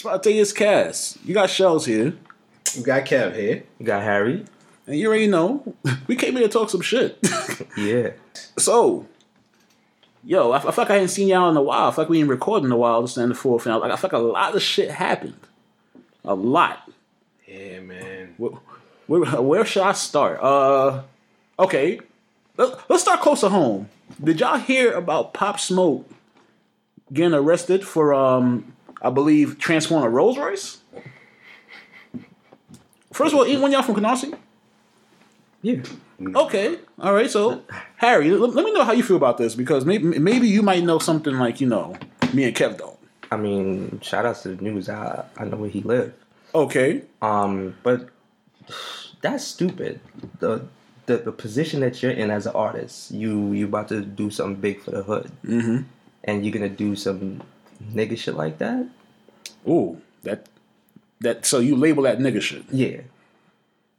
Spontaneous cast. You got shells here, You got Kev here. You got Harry. and you already know we came here to talk some shit. Yeah. so, yo, I, I feel like I hadn't seen y'all in a while. I feel like we ain't recording in a while. This and the fourth, and I, like, I feel like a lot of shit happened. A lot. Yeah, man. Where, where, where should I start? Uh, okay, Let, let's start close to home. Did y'all hear about Pop Smoke getting arrested for, um, I believe, transporting a Rolls Royce? First of all, ain't one y'all from Canarsie? Yeah. Okay, all right. So, Harry, let, let me know how you feel about this because maybe maybe you might know something like you know me and Kev don't. I mean, shout out to the news. I I know where he lived. Okay, Um, but that's stupid. The the, the position that you're in as an artist, you you about to do something big for the hood, mm-hmm. and you're gonna do some nigga shit like that. ooh, that that. So you label that nigga shit? Yeah,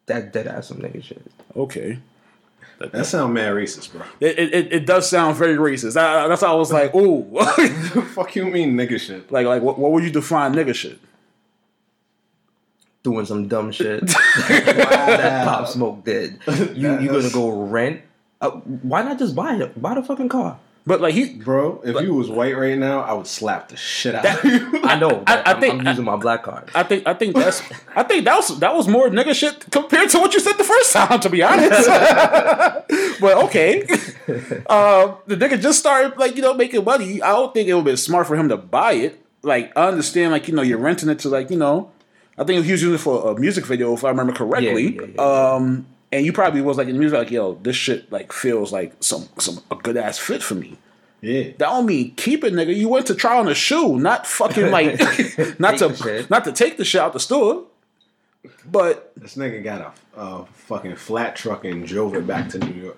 that that ass some nigga shit. Okay. That sound mad racist, bro. It, it, it does sound very racist. I, that's why I was like, ooh, fuck you mean nigga shit? like like what, what would you define nigga shit? Doing some dumb shit that Pop Smoke did. You you gonna go rent? Uh, why not just buy it? Buy the fucking car. But like he, Bro, if you was white right now, I would slap the shit out of you. I know. I, I I'm, think- I'm using my black card. I think I think that's I think that was that was more nigga shit compared to what you said the first time. To be honest, but okay, uh, the nigga just started like you know making money. I don't think it would be smart for him to buy it. Like I understand, like you know you're renting it to like you know, I think he was using it for a music video if I remember correctly. Yeah, yeah, yeah, um, and you probably was like in the music like yo, this shit like feels like some some a good ass fit for me. yeah. That don't mean keep it, nigga. You went to try on a shoe, not fucking like not to not to take the shit out the store. But This nigga got a, a fucking flat truck and drove it back to New York.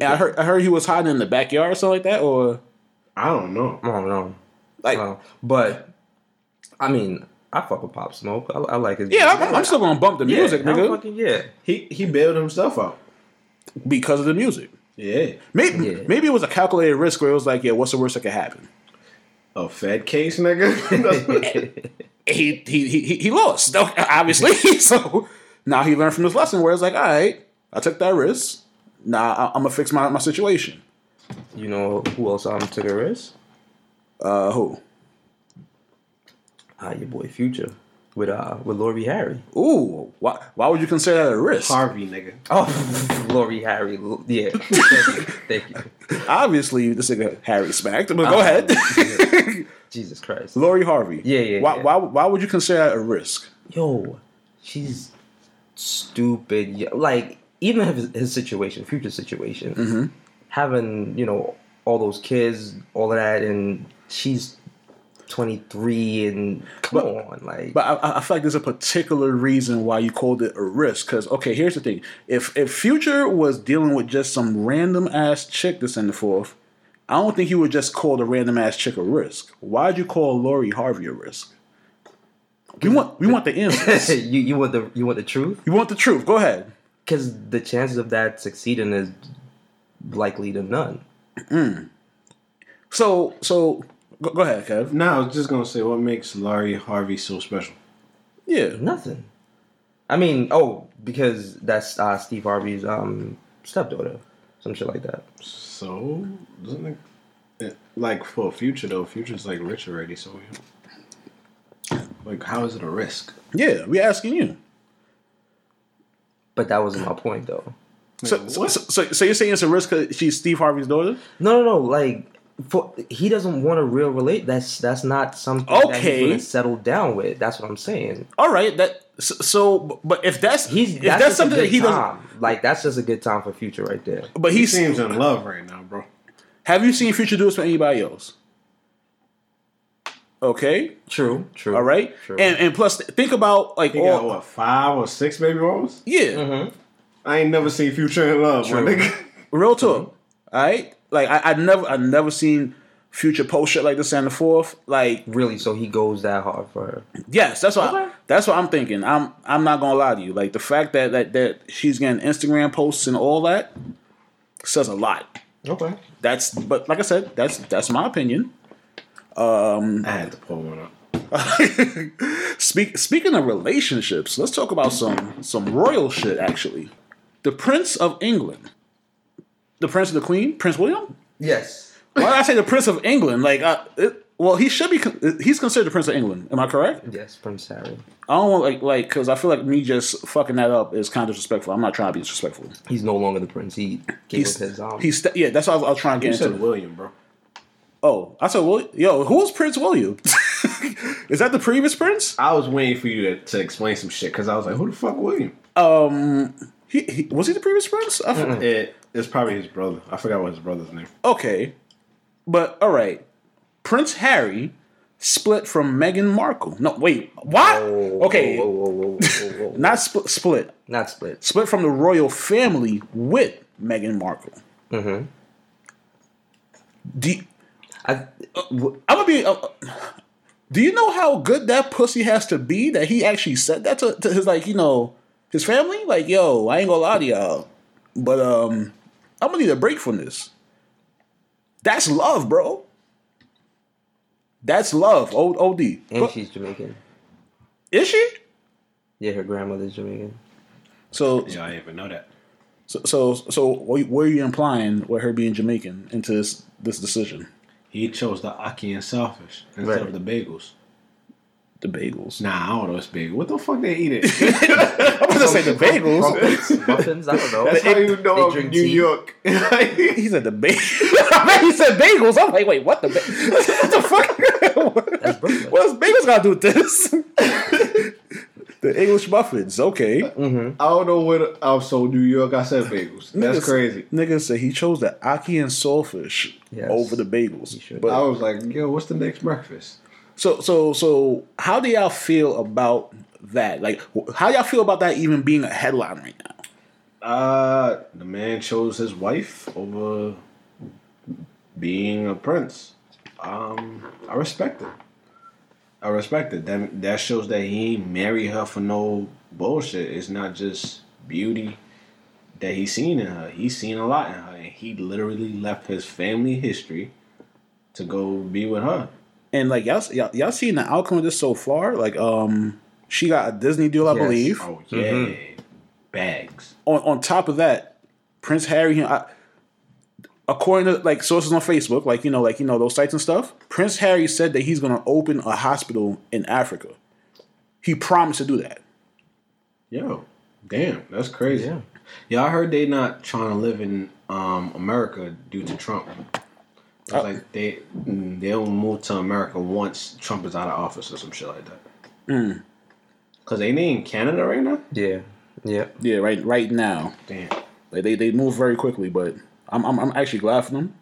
and I heard I heard he was hiding in the backyard or something like that, or I don't know. I don't know. like Uh, but I mean, I fuck with Pop Smoke. I, I like his. yeah, I'm, I'm still gonna bump the Yeah, music, I'm nigga, Fucking, yeah, He he bailed himself out. because of the music. Yeah. Maybe Yeah. maybe it was a calculated risk where it was like, yeah, what's the worst that could happen? A Fed case, nigga. He he he he- he lost, obviously. so now he learned from his lesson where it's like, all right, I took that risk. Now I, I'm gonna fix my my situation. you know who else um took a risk? Uh, who? Ah, your boy Future with uh with Lori Harry. Ooh, why why would you consider that a risk? Harvey, nigga. Oh, Lori Harry. Yeah, thank you. Thank you. Obviously, this nigga Harry smacked, but go ahead. Jesus Christ. Lori Harvey. Yeah, yeah, Why, yeah. why, why would you consider that a risk? Yo, she's stupid. Yeah, Like even his, his situation, future situation, Mm-hmm. having you know all those kids, all of that, and she's twenty three, and come on, like But I, I feel like there's a particular reason why you called it a risk. Because okay, here's the thing: if if Future was dealing with just some random ass chick that's in the fourth, I don't think he would just call the random ass chick a risk. Why'd you call Lori Harvey a risk? We want we want the answers. you you want the you want the truth you want the truth. Go ahead. because the chances of that succeeding is likely to none. Mm. So so go, go ahead, Kev. No, I was just gonna say what makes Larry Harvey so special. Yeah. Nothing. I mean, oh, because that's uh, Steve Harvey's um, stepdaughter, some shit like that. So doesn't it, it- like for future though? Future's like rich already, so like how is it a risk? Yeah, we asking you. But that wasn't my point, though. So, so, so, so you're saying it's a risk because she's Steve Harvey's daughter? No, no, no. Like, for he doesn't want a real relate. That's that's not something that Okay. he's gonna settle down with. That's what I'm saying. All right, that so, so but if that's He's if that's, that's, something that good he doesn't. Like that's just a good time for future right there. but He he's seems in love right now, bro. have you seen Future do this for anybody else? Okay, True, true. all right, True. and and plus think about like He got what five or six baby mamas? yeah, mm-hmm. I ain't never seen Future in love, my nigga. real talk, all right. Like I, I never I never seen Future post shit like this on the fourth. Like really, so he goes that hard for her. yes, that's what I, that's what I'm thinking. I'm I'm not gonna lie to you. Like the fact that that that she's getting Instagram posts and all that says a lot. Okay. That's but like I said, that's that's my opinion. Um I had to pull one up. Speak, speaking of relationships, let's talk about some some royal shit. Actually, the Prince of England, the Prince of the Queen, Prince William. Yes. Why did I say the Prince of England? Like, uh, it, well, he should be. con- He's considered the Prince of England. Am I correct? Yes, Prince Harry. I don't want like like because I feel like me just fucking that up is kind of disrespectful. I'm not trying to be disrespectful. He's no longer the prince. He gave He's up his um. he's st- yeah. That's what I was, I was trying to You get said into. William, bro. Oh, I said, well, yo, who's Prince William? is that the previous prince? I was waiting for you to, to explain some shit because I was like, who the fuck William? Um, he, he was he the previous prince? I f- It, it's probably his brother. I forgot what his brother's name. Okay, but all right, Prince Harry split from Meghan Markle. No, wait, what? Whoa, okay, Whoa, whoa, whoa, whoa, whoa, whoa. not split. Split. not split. Split from the royal family with Meghan Markle. Mm-hmm. Do you- I, I'm gonna be. Uh, do you know how good that pussy has to be that he actually said that to, to his like you know his family? Like, yo, I ain't gonna lie to y'all, but um, I'm gonna need a break from this. That's love, bro. That's love. O- Od. and But- she's Jamaican. Is she? Yeah, her grandmother's Jamaican. So, Yeah, I didn't even know that. so, so, so, what what are you implying with her being Jamaican into this this decision? He chose the Ackee and Saltfish instead Right. of the bagels. The bagels. Nah, I don't know. It's bagel. What the fuck they eat it? I'm gonna say the bagels. Crumpets, muffins. I don't know. That's how you know They I'm New tea. York. He said the bagels. he said bagels. I'm like, wait, what the? Ba- what the fuck? That's Brooklyn. what does bagels got to do with this? the English muffins. Okay. Mm-hmm. I don't know what I'm so New York. I said bagels. That's Niggas- crazy. Nigga said he chose the Ackee and Saltfish Yes. over the bagels. But. I was like, yo, what's the next breakfast? So so so, how do y'all feel about that? Like, how y'all feel about that even being a headline right now? Uh, the man chose his wife over being a prince. Um, I respect it. I respect it. That that shows that he married her for no bullshit. It's not just beauty that he's seen in her. He's seen a lot in her, and he literally left his family history to go be with her. And like y'all, y'all, y'all seen the outcome of this so far? Like, um, she got a Disney deal, I Yes. believe. Oh yeah, bags. on on top of that, Prince Harry, you know, I, according to like sources on Facebook, like you know, like you know those sites and stuff, Prince Harry said that he's going to open a hospital in Africa. He promised to do that. Yo, damn, that's crazy. Yeah. Yeah, I heard they not trying to live in um, America due to Trump. It's Oh. like they mm, they'll move to America once Trump is out of office or some shit like that. Cause ain't they in Canada right now? Yeah. Yeah. Yeah, right, right now, Damn. like they they move very quickly, but I'm I'm, I'm actually glad for them.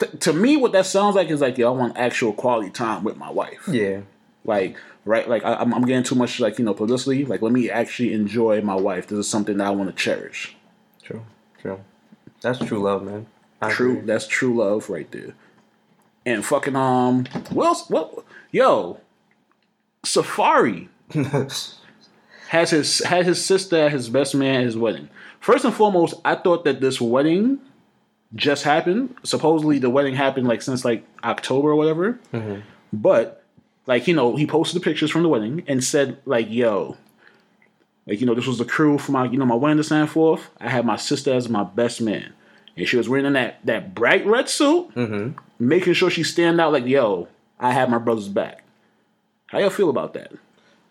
T- to me, what that sounds like is like, yo, I want actual quality time with my wife. Yeah. Like, right, like I, I'm, I'm getting too much like you know publicity. Like, let me actually enjoy my wife. This is something that I want to cherish. True. True. That's true love, man. I True, agree. that's true love right there. And fucking um, else? What? Yo, Safaree has his had his sister at his best man at his wedding. First and foremost, I thought that this wedding just happened. Supposedly, the wedding happened like since like October or whatever. But like you know, he posted the pictures from the wedding and said like, "Yo." Like you know, this was the crew for my you know my wedding to stand forth. I had my sister as my best man, and she was wearing that that bright red suit, mm-hmm. making sure she stand out. Like yo, I have my brother's back. How y'all feel about that?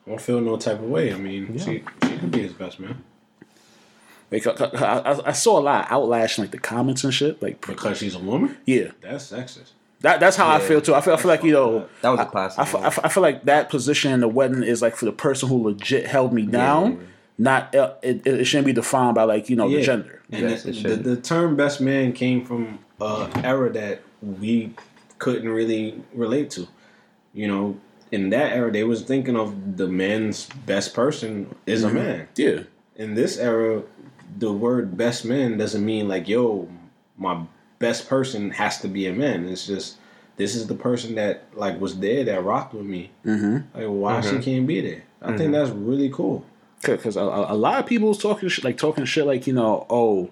I don't feel no type of way. I mean, she she could be his best man Like, I, I, I saw a lot of outlash in like the comments and shit. Like, because she's a woman. yeah, That's sexist. that, that's how I feel too. I feel, I feel like you know, That was a classic. I, I, I feel like that position in the wedding is like for the person who legit held me down. Not uh, it, it shouldn't be defined by like you know the gender. And Yes, the, the, the term best man came from a era that we couldn't really relate to. You know, in that era, they was thinking of the man's best person is a man. Yeah, In this era, the word best man doesn't mean like, yo, my best person has to be a man. It's just this is the person that like was there that rocked with me. Mm-hmm. Like, why she can't be there? I think that's really cool. Because a, a a lot of people was talking shit, like talking shit like you know oh.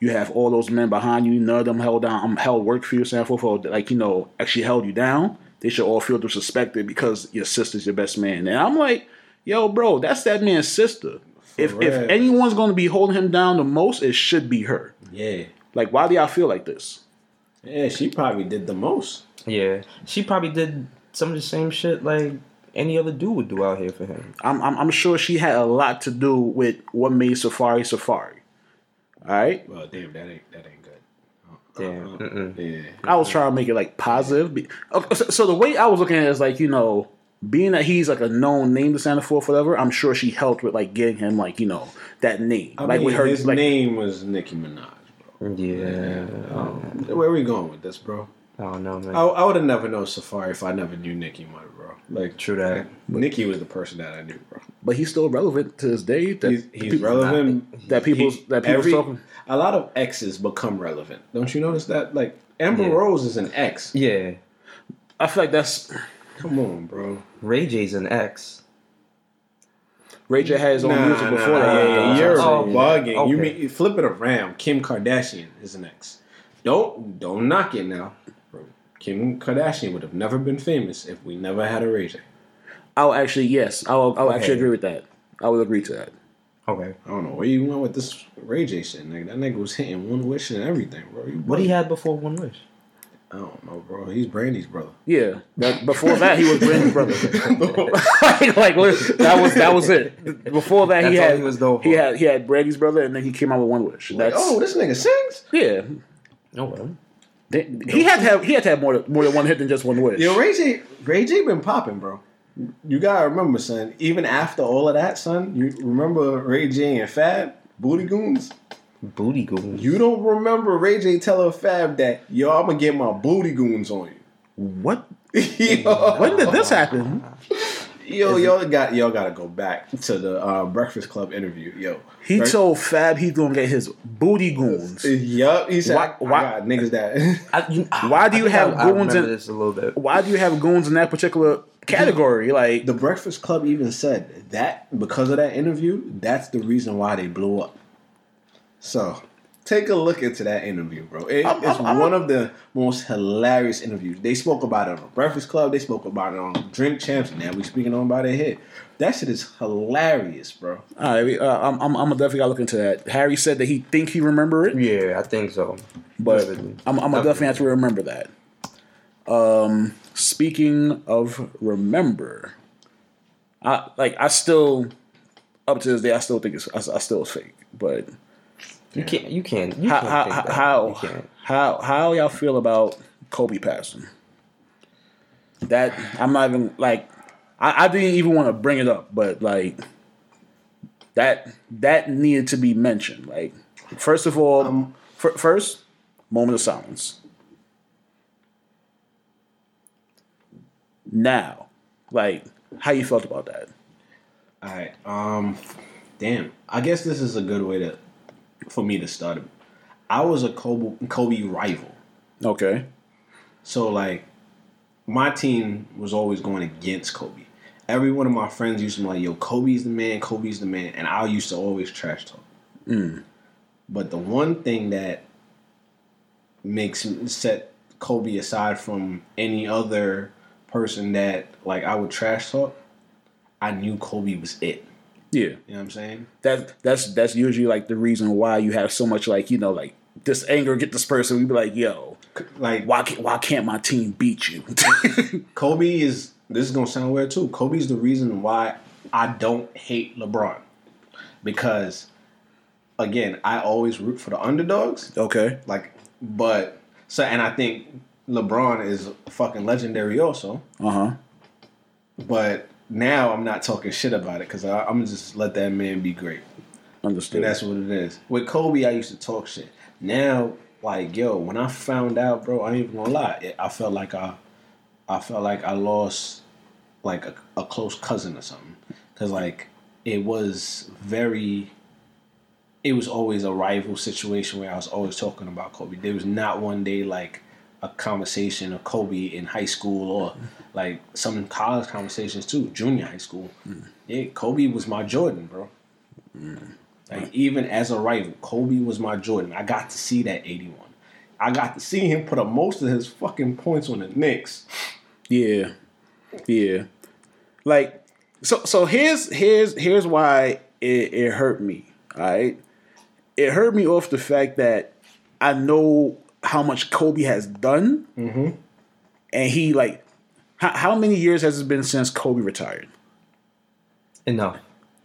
You have all those men behind you. None of them held down. Um, held work for you, so forth. Or like you know, actually held you down. they should all feel disrespected because your sister's your best man. And I'm like, yo, bro, that's that man's sister. If if real. anyone's gonna be holding him down the most, it should be her. Yeah. Like, why do y'all feel like this? Yeah, she probably did the most. Yeah, she probably did some of the same shit like any other dude would do out here for him. I'm, I'm I'm sure she had a lot to do with what made Safaree Safaree. All right, Well, damn, that ain't that ain't good. Damn. Uh, Mm-mm. yeah. I was trying to make it like positive. Be- okay, so, so the way I was looking at it is like you know, being that he's like a known name to Santa for whatever, I'm sure she helped with like getting him like you know that name, I like mean, with her his like name was Nicki Minaj, bro. Yeah, Um, where are we going with this, bro? I don't know, man. I, I would have never known Safaree if I never knew Nicki Minaj, bro. Like, True that. Nicki was the person that I knew, bro. but he's still relevant to this day. That He's, he's people- relevant. that people's He- that people's every- talking. A lot of exes become relevant. Don't you notice that? Like Amber Yeah. Rose is an ex. yeah, I feel like that's Come on, bro. Ray J's an ex. Ray J had his own Nah, music nah, before nah, that. yeah, you're Oh, bugging. You mean flip it around? Kim Kardashian is an ex. Don't don't knock it now. Bro. Kim Kardashian would have never been famous if we never had a Ray J. I'll actually yes, I'll I'll actually agree with that. I would agree to that. Okay. I don't know where you went with this Ray J shit, nigga. That nigga was hitting one wish and everything, bro. You What he bugging. had before One Wish? I don't know, bro. He's Brandy's brother. Yeah, that, before that he was Brandy's brother. like, like li- that was that was it. Before that he That's all had he was known he had he had Brandy's brother, and then he came out with One Wish. Like, That's oh, this nigga sings. yeah. Oh well. They- He had to have he had to have more more than one hit than just One Wish. Yo, Ray J, Ray J been popping, bro. You gotta remember, son. Even after all of that, son, you remember Ray J and Fab Booty Goons. Booty goons. You don't remember Ray J telling Fab that, yo, I'm gonna get my booty goons on What? you. yo, When did this happen? yo, y'all got y'all gotta go back to the uh, Breakfast Club interview, yo. He Right? told Fab he's gonna get his booty goons. Yup, he said, Why- why- I got niggas that. I, you, Why do you think have I, I goons remember in- this a little bit? Why do you have goons in that particular category? Like the Breakfast Club even said that because of that interview, that's the reason why they blew up. So take a look into that interview, bro. It- I'm- it's I'm- I'm- one of the most hilarious interviews. They spoke about it on Breakfast Club. They spoke about it on Drink Champs. and Now we speaking on about it here. That shit is hilarious, bro. all right, we- uh, I'm, I'm I'm definitely gotta look into that. Harry said that he think he remember it. Yeah, I think so. But Vividly. I'm, I'm gonna definitely have to remember that. Um, speaking of remember, I like I still up to this day I still think it's I, I still it's fake. But You can't. You can't. You how can't how think that. how You can't. how, how y'all feel about Kobe passing? That I'm not even like I, I didn't even want to bring it up, but like that that needed to be mentioned. Like first of all, Um, fir- first moment of silence. Now, like how you felt about that? All right. Um, damn. I guess this is a good way to for me to start. I was a Kobe Kobe rival. Okay, So like my team was always going against Kobe. Every one of my friends used to be like, yo, Kobe's the man, Kobe's the man, and I used to always trash talk. Mm. But the one thing that makes set Kobe aside from any other person that like I would trash talk, I knew Kobe was it. Yeah. You know what I'm saying? that that's that's usually like the reason why you have so much like you know like this anger get this person we be like yo Like why can't why can't my team beat you Kobe is this is gonna sound weird too. Kobe's the reason why I don't hate LeBron. Because again, I always root for the underdogs. okay Like but so and I think LeBron is fucking legendary also. uh-huh But now I'm not talking shit about it because I'm gonna just let that man be great. understood And that's what it is. With Kobe, I used to talk shit. Now, like, yo, when I found out, bro, I ain't even gonna lie. It, I felt like I, I felt like I lost, like a, a close cousin or something. Cause like it was very. It was always a rival situation where I was always talking about Kobe. There was not one day like a conversation of Kobe in high school or like some college conversations too, junior high school. Mm. Yeah, Kobe was my Jordan, bro. Mm. Like even as a rival, Kobe was my Jordan. I got to see that 81. I got to see him put up most of his fucking points on the Knicks. Yeah, yeah. Like, so so here's here's here's why it, it hurt me. All right, it hurt me off the fact that I know how much Kobe has done, mm-hmm. and he like, how, how many years has it been since Kobe retired? Enough.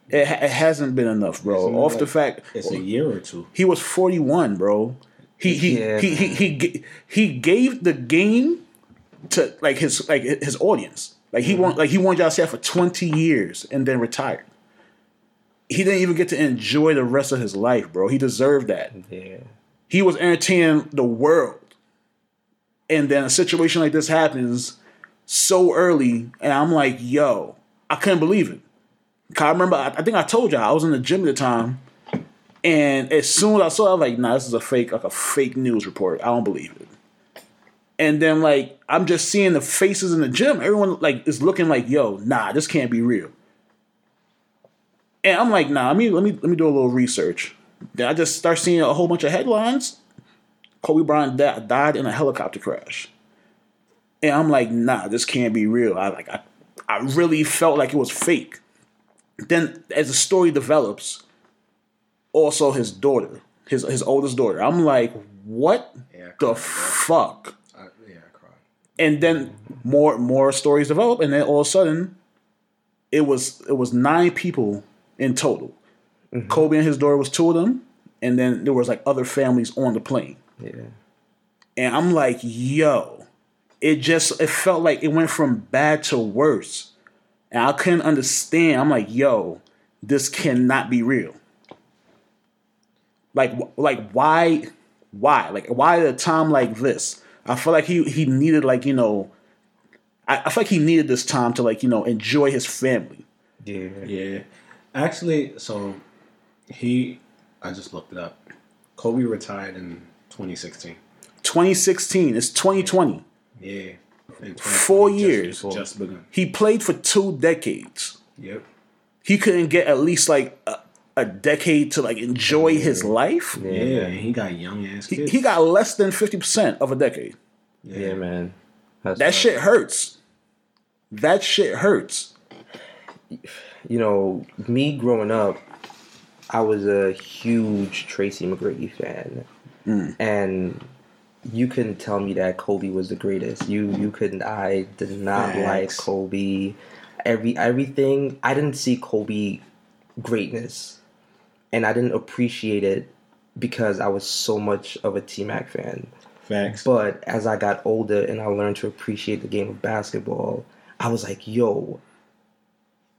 It, it hasn't been enough, bro. Off the fact, It's a year or two. he was 41, bro. He he Yeah. he, he he he gave the game to like his like his audience. Like he mm-hmm. want like he wanted y'all to say for 20 years and then retired. He didn't even get to enjoy the rest of his life, bro. He deserved that. Yeah. He was entertaining the world. And then a situation like this happens so early, and I'm like, yo, I couldn't believe it. I remember, I think I told y'all, I was in the gym at the time, and as soon as I saw, it, I was like, nah, this is a fake, like a fake news report. I don't believe it. And then like I'm just seeing the faces in the gym. Everyone like is looking like, yo, nah, this can't be real. And I'm like, nah, let me let me let me do a little research. Then I just start seeing a whole bunch of headlines. Kobe Bryant di- died in a helicopter crash. And I'm like, nah, this can't be real. I like I, I really felt like it was fake. Then as the story develops, also his daughter, his his oldest daughter. I'm like, what Yeah, the fuck? I, yeah, I cried. And then more more stories develop, and then all of a sudden, it was it was nine people in total. Mm-hmm. Kobe and his daughter was two of them, and then there was like other families on the plane. Yeah. And I'm like, yo, it just it felt like it went from bad to worse. And I couldn't understand. I'm like, yo, this cannot be real. Like like why why? Like why at a time like this? I feel like he he needed like, you know, I, I feel like he needed this time to like, you know, enjoy his family. Yeah. Yeah. Actually, so he, I just looked it up. Kobe retired in 2016. 2016, it's 2020. Yeah. And 2020 Four years. Just, begun. He played for two decades. Yep. he couldn't get at least like a, a decade to like enjoy his life. Yeah, Yeah, he got young ass He, kids. he got less than fifty percent of a decade. Yeah, man. That's That right. shit hurts. That shit hurts. you know, me growing up, I was a huge Tracy McGrady fan, mm. and you couldn't tell me that Kobe was the greatest. You you couldn't. I did not like Kobe. Every everything. I didn't see Kobe greatness, and I didn't appreciate it because I was so much of a T Mac fan. Facts. But as I got older and I learned to appreciate the game of basketball, I was like, yo,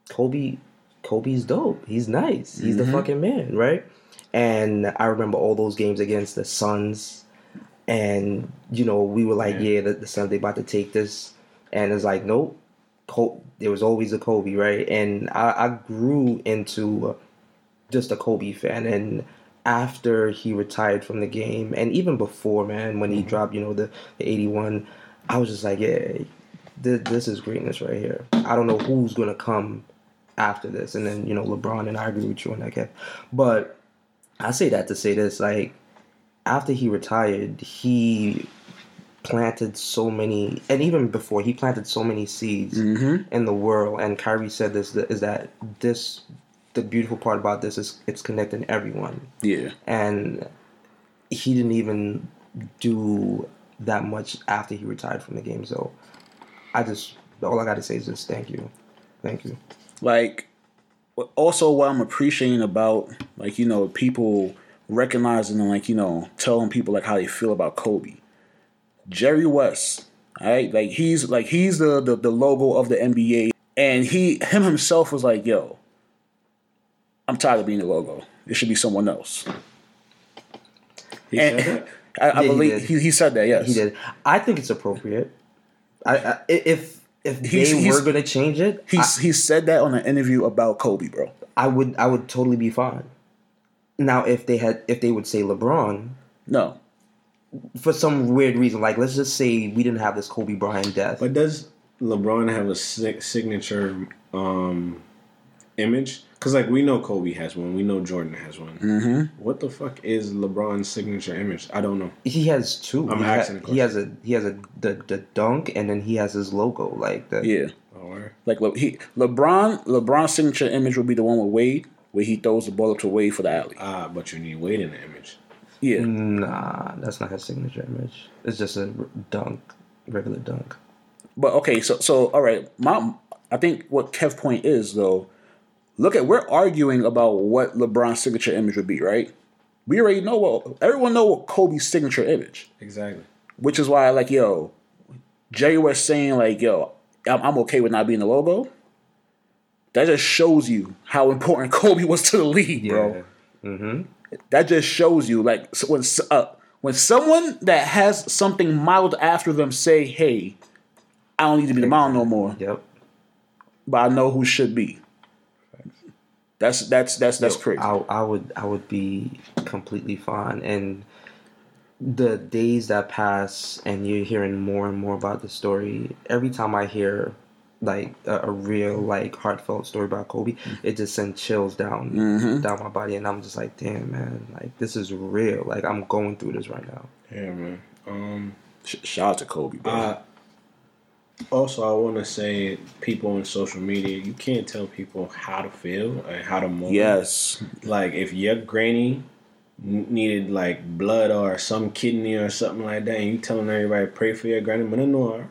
Kobe, Kobe's dope. He's nice. He's the mm-hmm. fucking man, right? And I remember all those games against the Suns, and you know we were like, yeah, the, the Suns they about to take this, and it's like, nope. Col- there was always a Kobe, right? And I, I grew into just a Kobe fan, and after he retired from the game, and even before, man, when he mm-hmm. dropped, you know, the, the 81, I was just like, yeah, th- this is greatness right here. I don't know who's going to come after this. And then, you know, LeBron, and I agree with you on that, Kev. But I say that to say this, like, after he retired, he planted so many, and even before, he planted so many seeds mm-hmm. in the world. And Kyrie said this, is that this, the beautiful part about this is it's connecting everyone Yeah. and he didn't even do that much after he retired from the game. So I just all I got to say is just thank you, thank you. Like also what I'm appreciating about like, you know, people recognizing and like, you know, telling people like how they feel about Kobe. Jerry West, all right? Like he's like he's the, the the logo of the NBA and he him himself was like, yo, I'm tired of being the logo. It should be someone else. He And said that? I, I Yeah, he believe did. he, he said that, yes. He did. I think it's appropriate. I, I if if He's- they he's- were gonna change it, He he said that on an interview about Kobe, bro. I, I would I would totally be fine. Now if they had if they would say LeBron No. for some weird reason, like let's just say we didn't have this Kobe Bryant death. But does LeBron have a signature um, image? Because like we know Kobe has one, we know Jordan has one. Mm-hmm. What the fuck is LeBron's signature image? I don't know. He has two. I'm he, asking a he has a he has a the, the dunk and then he has his logo like the Yeah. Or Like Le- he LeBron LeBron's signature image would be the one with Wade, where he throws the ball up to Wade for the alley. ah, but you need Wade in the image. Yeah. Nah, that's not his signature image. It's just a dunk, regular dunk. But okay, so so all right, my I think what Kev point is though, look at we're arguing about what LeBron's signature image would be, right? We already know what everyone know what Kobe's signature image, Exactly. which is why like yo, Jerry was saying like yo, I'm, I'm okay with not being the logo. That just shows you how important Kobe was to the league, bro. Mm-hmm. That just shows you like when uh, when someone that has something modeled after them say, "Hey, I don't need to be the model no more." Yep. but I know who should be. That's that's that's that's crazy. I, I would I would be completely fine. And the days that pass, and you're hearing more and more about the story. Every time I hear like a, a real like heartfelt story about Kobe, it just sends chills down down my body, and I'm just like, damn man, like this is real. Like I'm going through this right now. Yeah, man. Um. Sh- Shout out to Kobe, bro. Uh, also, I want to say, people on social media, you can't tell people how to feel and how to move. yes, Like, if your granny needed like blood or some kidney or something like that, and you telling everybody pray for your granny, but I know her.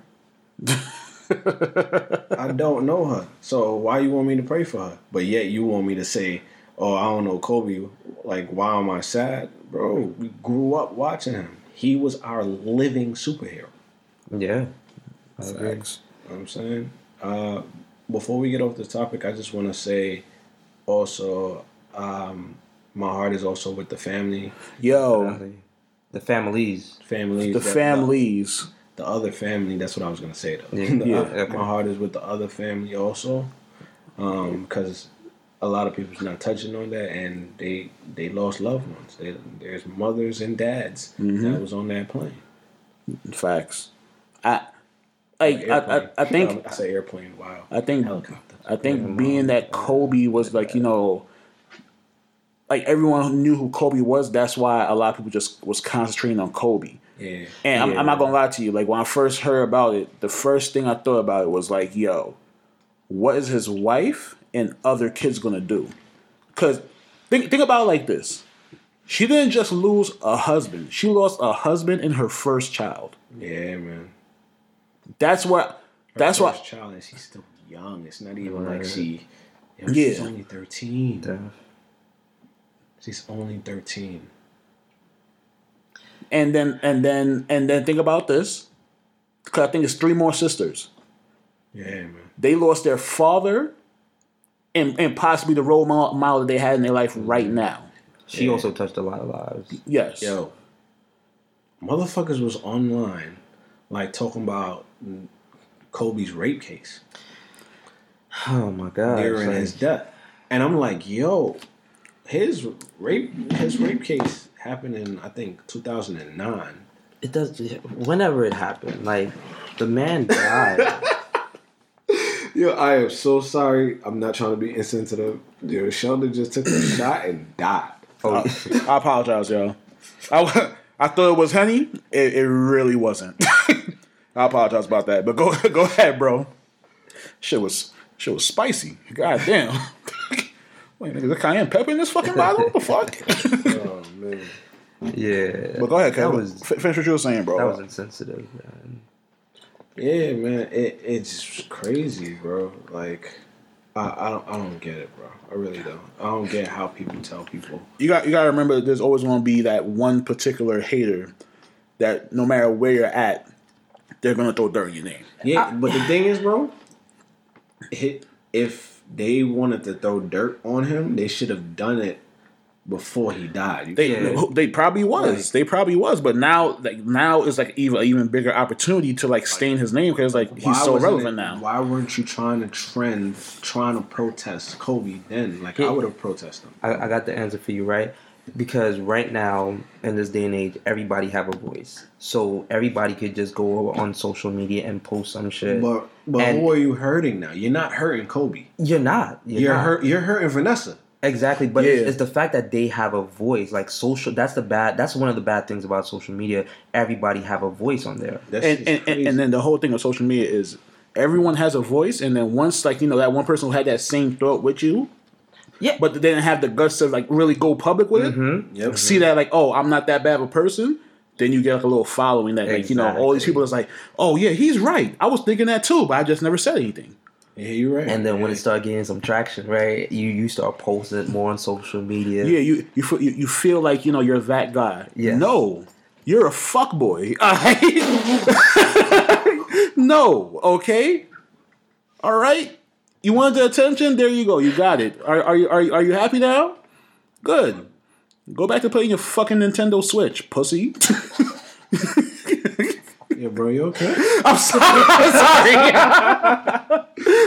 I don't know her, so why you want me to pray for her? But yet you want me to say, "Oh, I don't know Kobe." Like, why am I sad, bro? We grew up watching him. He was our living superhero. Yeah. I agree. Facts. You know what I'm saying? Uh, before we get off the topic, I just want to say also, um, my heart is also with the family, Yo, The families. families, the families. the other family. That's what I was gonna say though. Yeah, The- yeah, okay. My heart is with the other family also, Um because a lot of people's not touching on that, and they they lost loved ones. They, there's mothers and dads that was on that plane. Facts. I like I, I, I think I say airplane. Wow. I think helicopter. I think being that Kobe was like you know, like everyone knew who Kobe was. That's why a lot of people just was concentrating on Kobe. Yeah. And I'm, Yeah. I'm not gonna lie to you. Like when I first heard about it, the first thing I thought about it was like, "Yo, what is his wife and other kids gonna do?" Because think think about it like this: she didn't just lose a husband; she lost a husband and her first child. Yeah, man. That's what. That's First what. child and she's still young. It's not even like she. Yo, She's Yeah. only thirteen. Def. She's only thirteen. And then and then and then think about this. Because I think it's three more sisters. Yeah, man. They lost their father, and and possibly the role model model that they had in their life right mm-hmm. now. She Yeah. also touched a lot of lives. Yes. Yo, motherfuckers was online, like talking about Kobe's rape case Oh my god. during his death, and I'm like, yo, his rape his rape case happened in I think 2009. it does whenever it happened. Like the man died. Yo, I am so sorry. I'm not trying to be insensitive. Yo, Sheldon just took a shot and died. oh, I apologize, y'all. I, I thought it was honey. It, it really wasn't. I apologize about that. But go go ahead, bro. Shit was shit was spicy. God damn. Wait, nigga, the cayenne pepper in this fucking bottle? What the fuck? Oh man. yeah. but go ahead, Kevin. was F- finish what you were saying, bro. that was insensitive, man. Yeah, man, it it's crazy, bro. Like, I I don't I don't get it, bro. I really don't. I don't get how people tell people. you got you got to remember there's always going to be that one particular hater that no matter where you're at, they're going to throw dirt in your name. Yeah, uh, but the thing is, bro, if they wanted to throw dirt on him, they should have done it before he died. You They Yeah. they probably was. Like- they probably was. But now like now is like even even bigger opportunity to like stain his name because like he's so wasn't relevant it- now. Why weren't you trying to trend, trying to protest Kobe then? Like I would have protested him. I, I got the answer for you, right? Because right now in this day and age, everybody have a voice. So everybody could just go on social media and post some shit. But but And- who are you hurting now? You're not hurting Kobe. you're not. You're, You're not. hurt. You're hurting Vanessa. Exactly, but it's, Yeah. it's the fact that they have a voice. Like social, that's the bad. That's one of the bad things about social media. Everybody have a voice on there. That's and, just and, and, crazy. and then the whole thing of social media is everyone has a voice, and then once like you know that one person who had that same thought with you, Yeah. but they didn't have the guts to like really go public with it. Mm-hmm. Yep. See that like oh I'm not that bad of a person. Then you get like a little following that like you know all these people is like oh yeah he's right I was thinking that too but I just never said anything. yeah, you're right. And then when it start getting some traction, right? You you start posting more on social media. Yeah, you you feel, you, you feel like you know you're that guy. Yes. No, you're a fuck boy. no, okay, all right. You wanted the attention. There you go. You got it. Are, are you are you are you happy now? Good. Go back to playing your fucking Nintendo Switch, pussy. yeah, bro, you okay? I'm sorry. I'm sorry.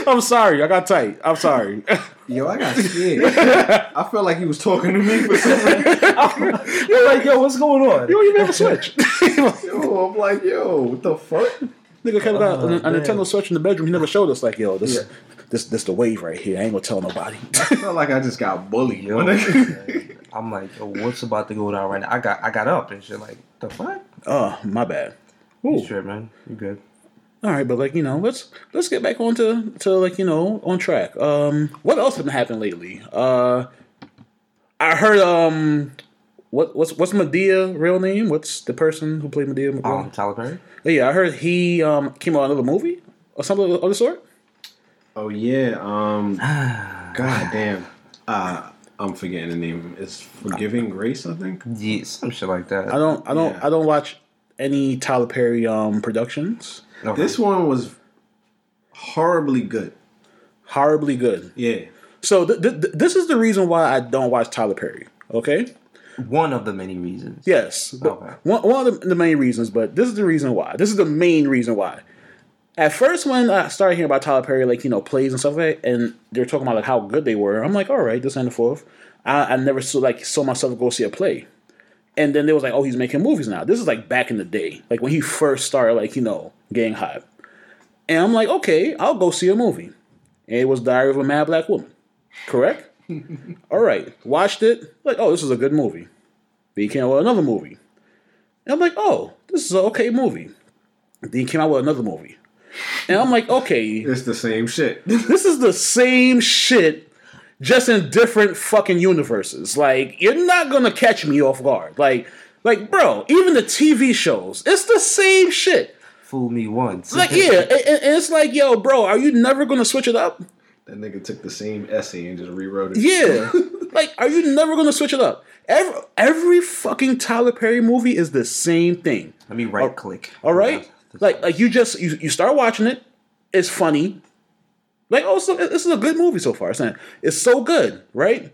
I'm sorry. I got tight. I'm sorry. Yo, I got scared. I felt like he was talking to me for some reason. You're like, yo, what's going on? you don't even have a Switch. Yo, I'm like, yo, what the fuck? Nigga kept got a, a. Nintendo Switch in the bedroom. He never showed us like, yo, this, Yeah. This, this the wave right here. I ain't gonna tell nobody. I felt like I just got bullied. Yo. I'm like, yo, what's about to go down right now? I got I got up and shit. Like, the fuck? oh, my bad. You Ooh. sure, man? You good? All right, but like you know, let's let's get back on to, to like you know on track. Um, what else has been happening lately? Uh, I heard um, what what's what's Madea real name? What's the person who played Madea? Um, Tyler Perry. yeah, I heard he um came out with another movie or something of the sort. Oh yeah. Um. God damn. Uh, I'm forgetting the name. It's Forgiving Grace, I think. Yeah, some shit like that. I don't I don't Yeah. I don't watch any Tyler Perry um productions. Okay. This one was horribly good. Horribly good. Yeah. So th- th- th- this is the reason why I don't watch Tyler Perry. Okay. one of the many reasons. Yes. Okay. One, one of the, the main reasons, but this is the reason why. This is the main reason why. At first, when I started hearing about Tyler Perry, like, you know, plays and stuff like that, and they were talking about like how good they were, I'm like, all right, this and the fourth. I, I never saw like saw myself go see a play. And then they was like, oh, he's making movies now. This is like back in the day, like when he first started, like, you know, getting hype. And I'm like, okay, I'll go see a movie. And it was Diary of a Mad Black Woman. Correct? all right. Watched it. Like, oh, this is a good movie. Then he came out with another movie. And I'm like, oh, this is an okay movie. Then he came out with another movie. And I'm like, okay, It's the same shit. this is the same shit, just in different fucking universes. Like, you're not gonna catch me off guard. Like, like, bro, even the TV shows, it's the same shit. Fool me once. Like, yeah, and, and it's like, yo, bro, are you never gonna switch it up? that nigga took the same essay and just rewrote it. Yeah. like, are you never gonna switch it up? Every every fucking Tyler Perry movie is the same thing. Let me right click. All right, like like you just you, you start watching it, it's funny. Like oh, so this is a good movie so far. It's not, it's so good, right?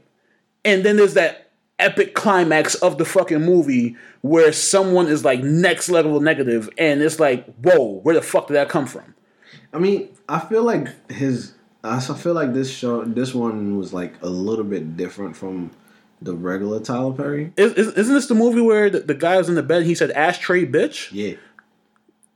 And then there's that epic climax of the fucking movie where someone is like next level negative, and it's like, whoa, where the fuck did that come from? I mean, I feel like his. I feel like this show, this one was like a little bit different from the regular Tyler Perry. Is, isn't this the movie where the, the guy was in the bed? and He said, "Ashtray, bitch." Yeah,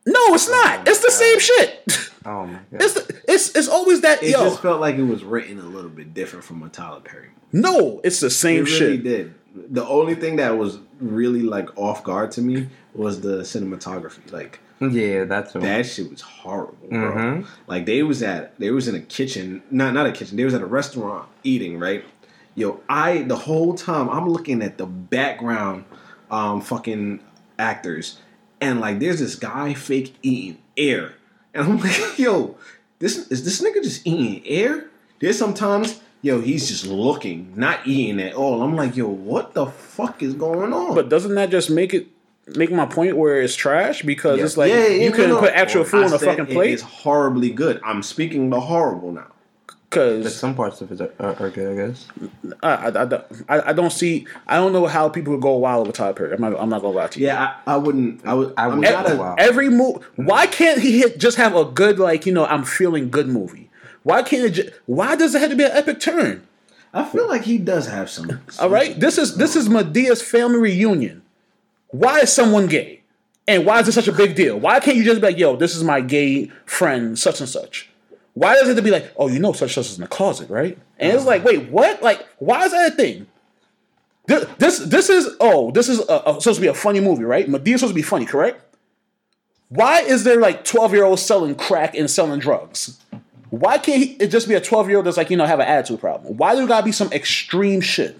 No, it's not. It's the same shit. Oh my god. It's the, it's it's always that it yo. just felt like it was written a little bit different from a Tyler Perry. movie. no, it's the same It really shit. did. The only thing that was really like off guard to me was the cinematography. Like yeah, that's that shit was horrible, bro. Mhm. Like they was at they was in a kitchen, not not a kitchen. They was at a restaurant eating, right? Yo, I the whole time I'm looking at the background, um, fucking actors, and like there's this guy fake eating air, and I'm like, yo, this is this nigga just eating air? There's sometimes. Yo, he's just looking, not eating at all. I'm like, yo, what the fuck is going on? But doesn't that just make it make my point where it's trash because it's like Yeah, yeah, you no, couldn't no. put actual food on a fucking plate It's horribly good. I'm speaking the horrible now. But because some parts of it are, are, are good, I guess. I, I, I, don't- I, I don't see I don't know how people would go wild over Tyler Perry. I'm not, I'm not gonna lie to you. Yeah, I, I wouldn't. I would. I would not go wild. Every move. Why can't he hit just have a good like you know I'm feeling good movie? Why can't it? Ju- why does it have to be an epic turn? I feel like he does have some. All right, this is this is Madea's family reunion. Why is someone gay? And why is it such a big deal? Why can't you just be like, yo, this is my gay friend, such and such? Why does it have to be like, oh, you know, such such is in the closet, right? And it's like, wait, what? Like, why is that a thing? This this, this is oh, this is a, a- supposed to be a funny movie, right? Madea's supposed to be funny, correct? Why is there like twelve year olds selling crack and selling drugs? Why can't he, it just be a twelve year old that's like you know have an attitude problem? Why do gotta be some extreme shit?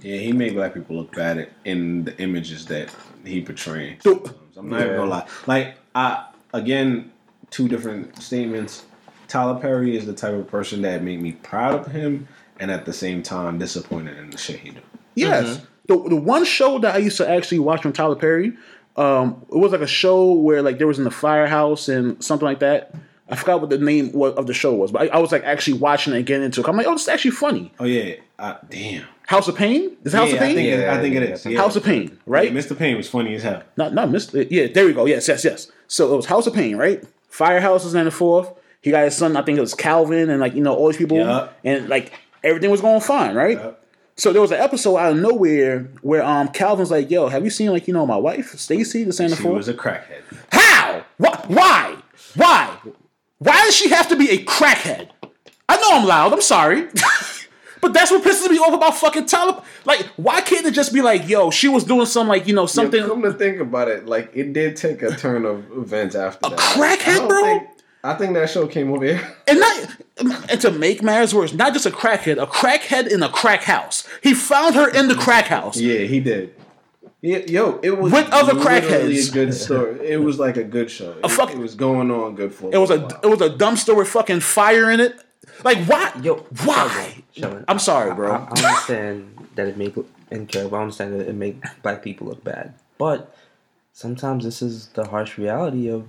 Yeah, he made black people look bad at- in the images that he portrayed. So- I'm not even gonna lie. Like, I again, two different statements. Tyler Perry is the type of person that made me proud of him, and at the same time disappointed in the shit he do. Yes. The the one show that I used to actually watch from Tyler Perry, um, it was like a show where like there was in the firehouse and something like that. I forgot what the name wa- of the show was, but I, I was like actually watching it and getting into it. I'm like, oh, this is actually funny. Oh yeah, I, damn. House of Payne? Is it House yeah, of Pain? I think, it, Yeah, I think it yeah, is. yeah. Yeah. House of Payne, right? Yeah, Mr. Payne was funny as hell. Not not Mr. Yeah, there we go. Yes, yes, yes. So it was House of Payne, right? Firehouse is in the fourth. He got his son, I think it was Calvin, and like you know all these people, Yup. and like everything was going fine, right? Yup. So there was an episode out of nowhere where um Calvin's like, "Yo, have you seen like you know my wife Stacy, the Santa She Four? was a crackhead. How? Wh- Why? Why? Why does she have to be a crackhead? I know I'm loud. I'm sorry. But that's what pisses me off about fucking Tyler. Like, why can't it just be like, yo, she was doing some like, you know, something. Yeah, come to think about it, like it did take a turn of events after A that. crackhead, bro? Think, I think that show came over here. And not and to make matters worse, not just a crackhead, a crackhead in a crack house. He found her in the crack house. Yeah, he did. Yeah, yo, it was With other crackheads. A good story. It was like a good show. It, fuck- it was going on good for. It was a it was a dumpster with fucking fire in it. Like why? Yo, why? Sheldon, I'm sorry, bro. I understand that it make and Kev, I understand that it make black people look bad, but sometimes this is the harsh reality of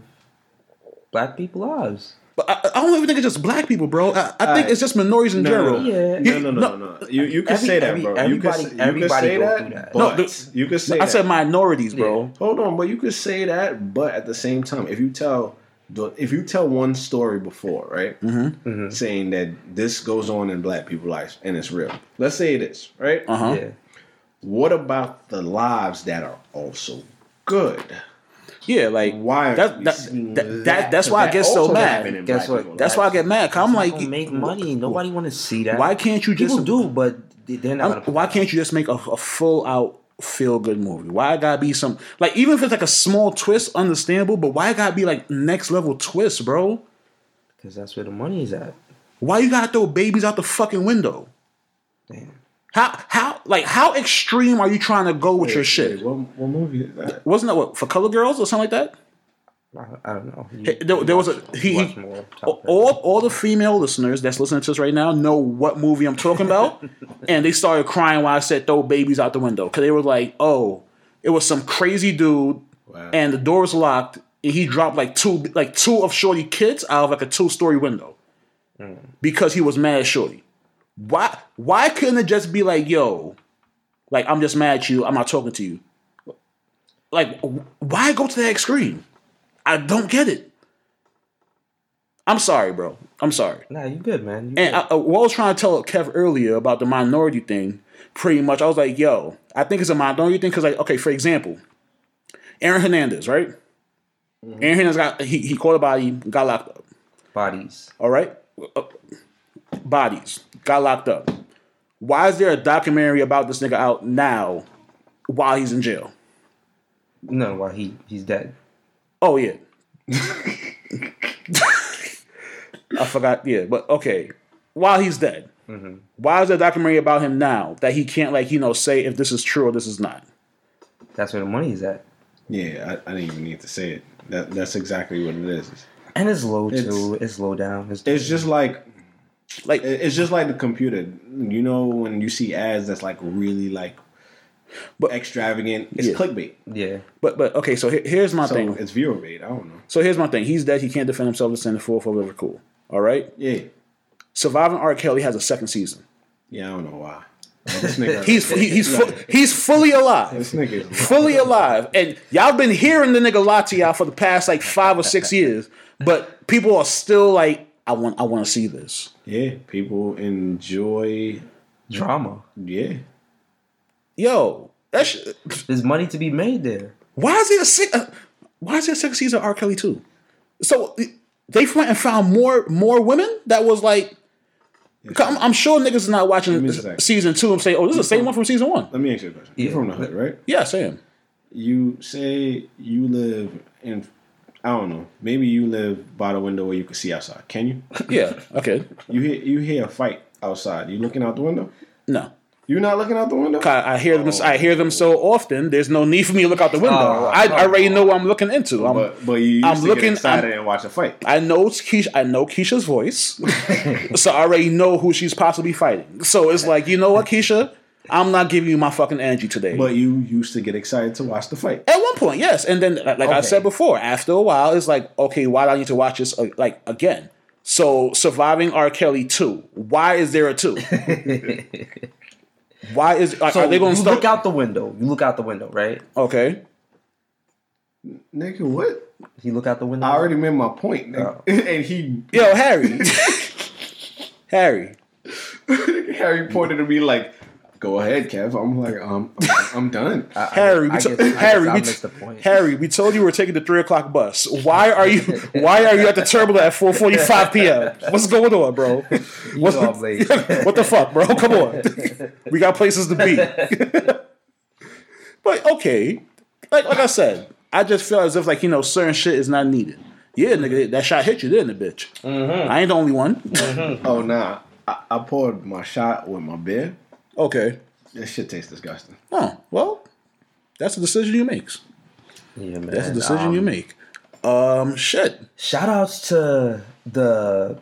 black people lives. But I, I don't even think it's just black people, bro. I, I think Alright. it's just minorities in No, general. Yeah. No, no, no, no, no. You you can Every- say that, every- bro. everybody- you can, everybody you can say go that, that. No, the- you can say I that. said minorities, bro. Hold on, but you could say that, but at the same time, if you tell the- if you tell one story before, right, Mm-hmm. saying that this goes on in black people lives and it's real, let's say it is, right? Uh huh. Yeah, What about the lives that are also good? Yeah, like Why? That- aren't that- that- that- that's why I get so mad. Guess what? that's lives. why I get mad. 'cause I'm like, Don't make money. Nobody want to see that. why can't you just People do, but they- they're not. Gonna why can't you just make a, a full out feel good movie? Why it gotta be some like even if it's like a small twist, understandable, but why it gotta be like next level twist, bro? Because that's where the money is at. Why you gotta throw babies out the fucking window? Damn. How how like how extreme are you trying to go with your Wait, shit? What, what movie is that? Wasn't that what for color girls or something like that? I, don't know. You- there- there was a- he- he- all, all the female listeners that's listening to us right now know what movie I'm talking about, and they started crying when I said throw babies out the window because they were like, "Oh, it was some crazy dude, Wow. and the door was locked, and he dropped like two like two of Shorty kids out of like a two story window mm. because he was mad at Shorty. Why why couldn't it just be like, yo, like I'm just mad at you, I'm not talking to you. Like, why go to that extreme? I don't get it. I'm sorry, bro. I'm sorry. Nah, you good, man. You And good. I, I- what I was trying to tell Kev earlier about the minority thing, pretty much, I was like, yo, I think it's a minority thing because, like, okay, for example, Aaron Hernandez, right? Aaron Hernandez got he, he caught a body, got locked up. Bodies. All right, Uh, bodies got locked up. Why is there a documentary about this nigga out now while he's in jail? No, while he he's dead. Oh yeah. I forgot. Yeah, but okay. While he's dead, mm-hmm. why is there a documentary about him now that he can't like you know say if this is true or this is not? That's where the money is at. Yeah, I, I didn't even need to say it. That that's exactly what it is. And it's low It's- too. It's low down. It's, It's just like Like it's just like the computer. You know when you see ads that's like really like But- extravagant. It's Yeah. clickbait. yeah. But but okay, so here- here's my So thing. it's viewer bait. I don't know. So here's my thing. He's dead. He can't defend himself. It's in the fourth or whatever. Cool. All right. Yeah, Surviving R. Kelly has a second season. yeah. I don't know why. This nigga, He's he, he's fu- he's fully alive. this nigga is fully alive. And y'all been hearing the nigga lie to y'all for the past like five or six years, but people are still like I want I want to see this. Yeah, people enjoy. Drama. Yeah, Yo, that sh- There's money to be made there. why is it a six? Uh, why is it a second season of R. Kelly too? So they went and found more more women that was like. I'm, I'm sure niggas is not watching me a second. season two and say, "Oh, this is the same one from season one." let me ask you a question. You're from the hood, right? Yeah, Sam. You say you live in. I don't know. Maybe you live by the window where you can see outside. Can you? Yeah. Okay. You hear you hear a fight outside. You looking out the window? No. You're not looking out the window? I, I hear them. I hear them so often. There's no need for me to look out the window. Oh, I, oh. I already know what I'm looking into. I'm, But but you used I'm to looking- get excited I'm- and watch a fight. I know it's Keisha. I know Keisha's voice, so I already know who she's possibly fighting. So it's like, you know what, Keisha, I'm not giving you my fucking energy today. But you used to get excited to watch the fight. At one point, yes, and then like, like I said before, after a while, it's like, okay, why do I need to watch this uh, like again? So, surviving R. Kelly two. Why is there a two? why is are, So are they going to look out the window. You look out the window, right? okay, Nigga, what? You look out the window. I already made my point. nigga. and he yo, Harry, Harry, Harry pointed to me like, "Go ahead, Kev." I'm like, um, I'm, I'm done. I- I- Harry, I we to- guess- guess Harry, I we t- the point. Harry, we told you we are taking the three o'clock bus. Why are you? Why are you at the terminal at four forty five p.m.? What's going on, bro? What's know I'm late. what the fuck, bro? Come on, we got places to be. but okay, like like I said, I just feel as if like you know certain shit is not needed. Yeah, nigga, that shot hit you, didn't it, bitch? I ain't the only one. Oh nah, I, I poured my shot with my beer. Okay. That shit tastes disgusting. Oh well, that's a decision you make. Yeah, man. That's a decision Um, you make. Um, shit. Shout outs to the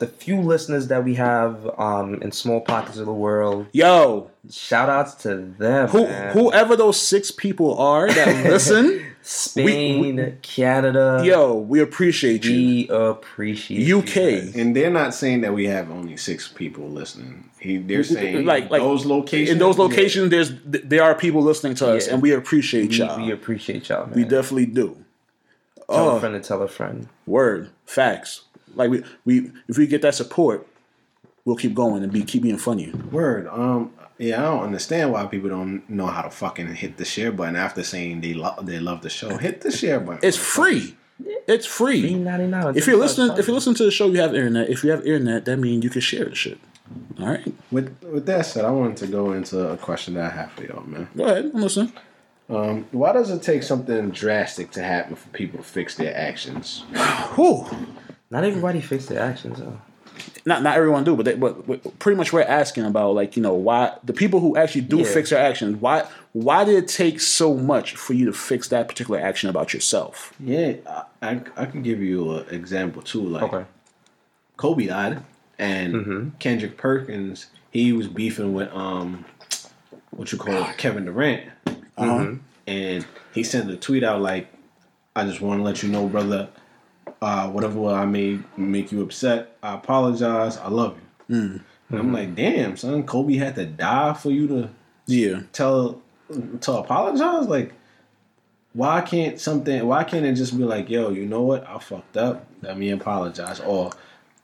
the few listeners that we have um, in small pockets of the world. Yo, Shout outs to them. Who, man. whoever those six people are that listen, Spain, Canada. yo, we appreciate you. we appreciate UK, guys. And they're not saying that we have only six people listening. He, they're saying like like those locations. In those locations, there's there are people listening to us, Yeah. and we appreciate We, y'all. we appreciate y'all, man. We definitely do. tell Oh. a friend and tell a friend. Word, facts. Like we we if we get that support, we'll keep going and be keep being funny. Word. Um. Yeah, I don't understand why people don't know how to fucking hit the share button after saying they love they love the show. Hit the share button. It's free. It's Three free. ninety nine. If you're listening, if you listen to the show, you have internet. If you have internet, that means you can share the shit. All right, With with that said, I wanted to go into a question that I have for y'all, man. go ahead. I'm listening. Um, why does it take something drastic to happen for people to fix their actions? Whew. Not everybody fix their actions though. not not everyone do, but they, but, but pretty much we're asking about like you know why the people who actually do Yeah. fix their actions. Why why did it take so much for you to fix that particular action about yourself? Yeah, I, I, I can give you an example too. Like Okay. Kobe died, and Kendrick Perkins he was beefing with um what you call Kevin Durant, and he sent a tweet out like, "I just want to let you know, brother, uh, whatever I may make you upset, I apologize. I love you." And I'm like, "Damn, son, Kobe had to die for you to Yeah, tell to apologize? Like why can't something why can't it just be like yo you know what? I fucked up. Let me apologize. Or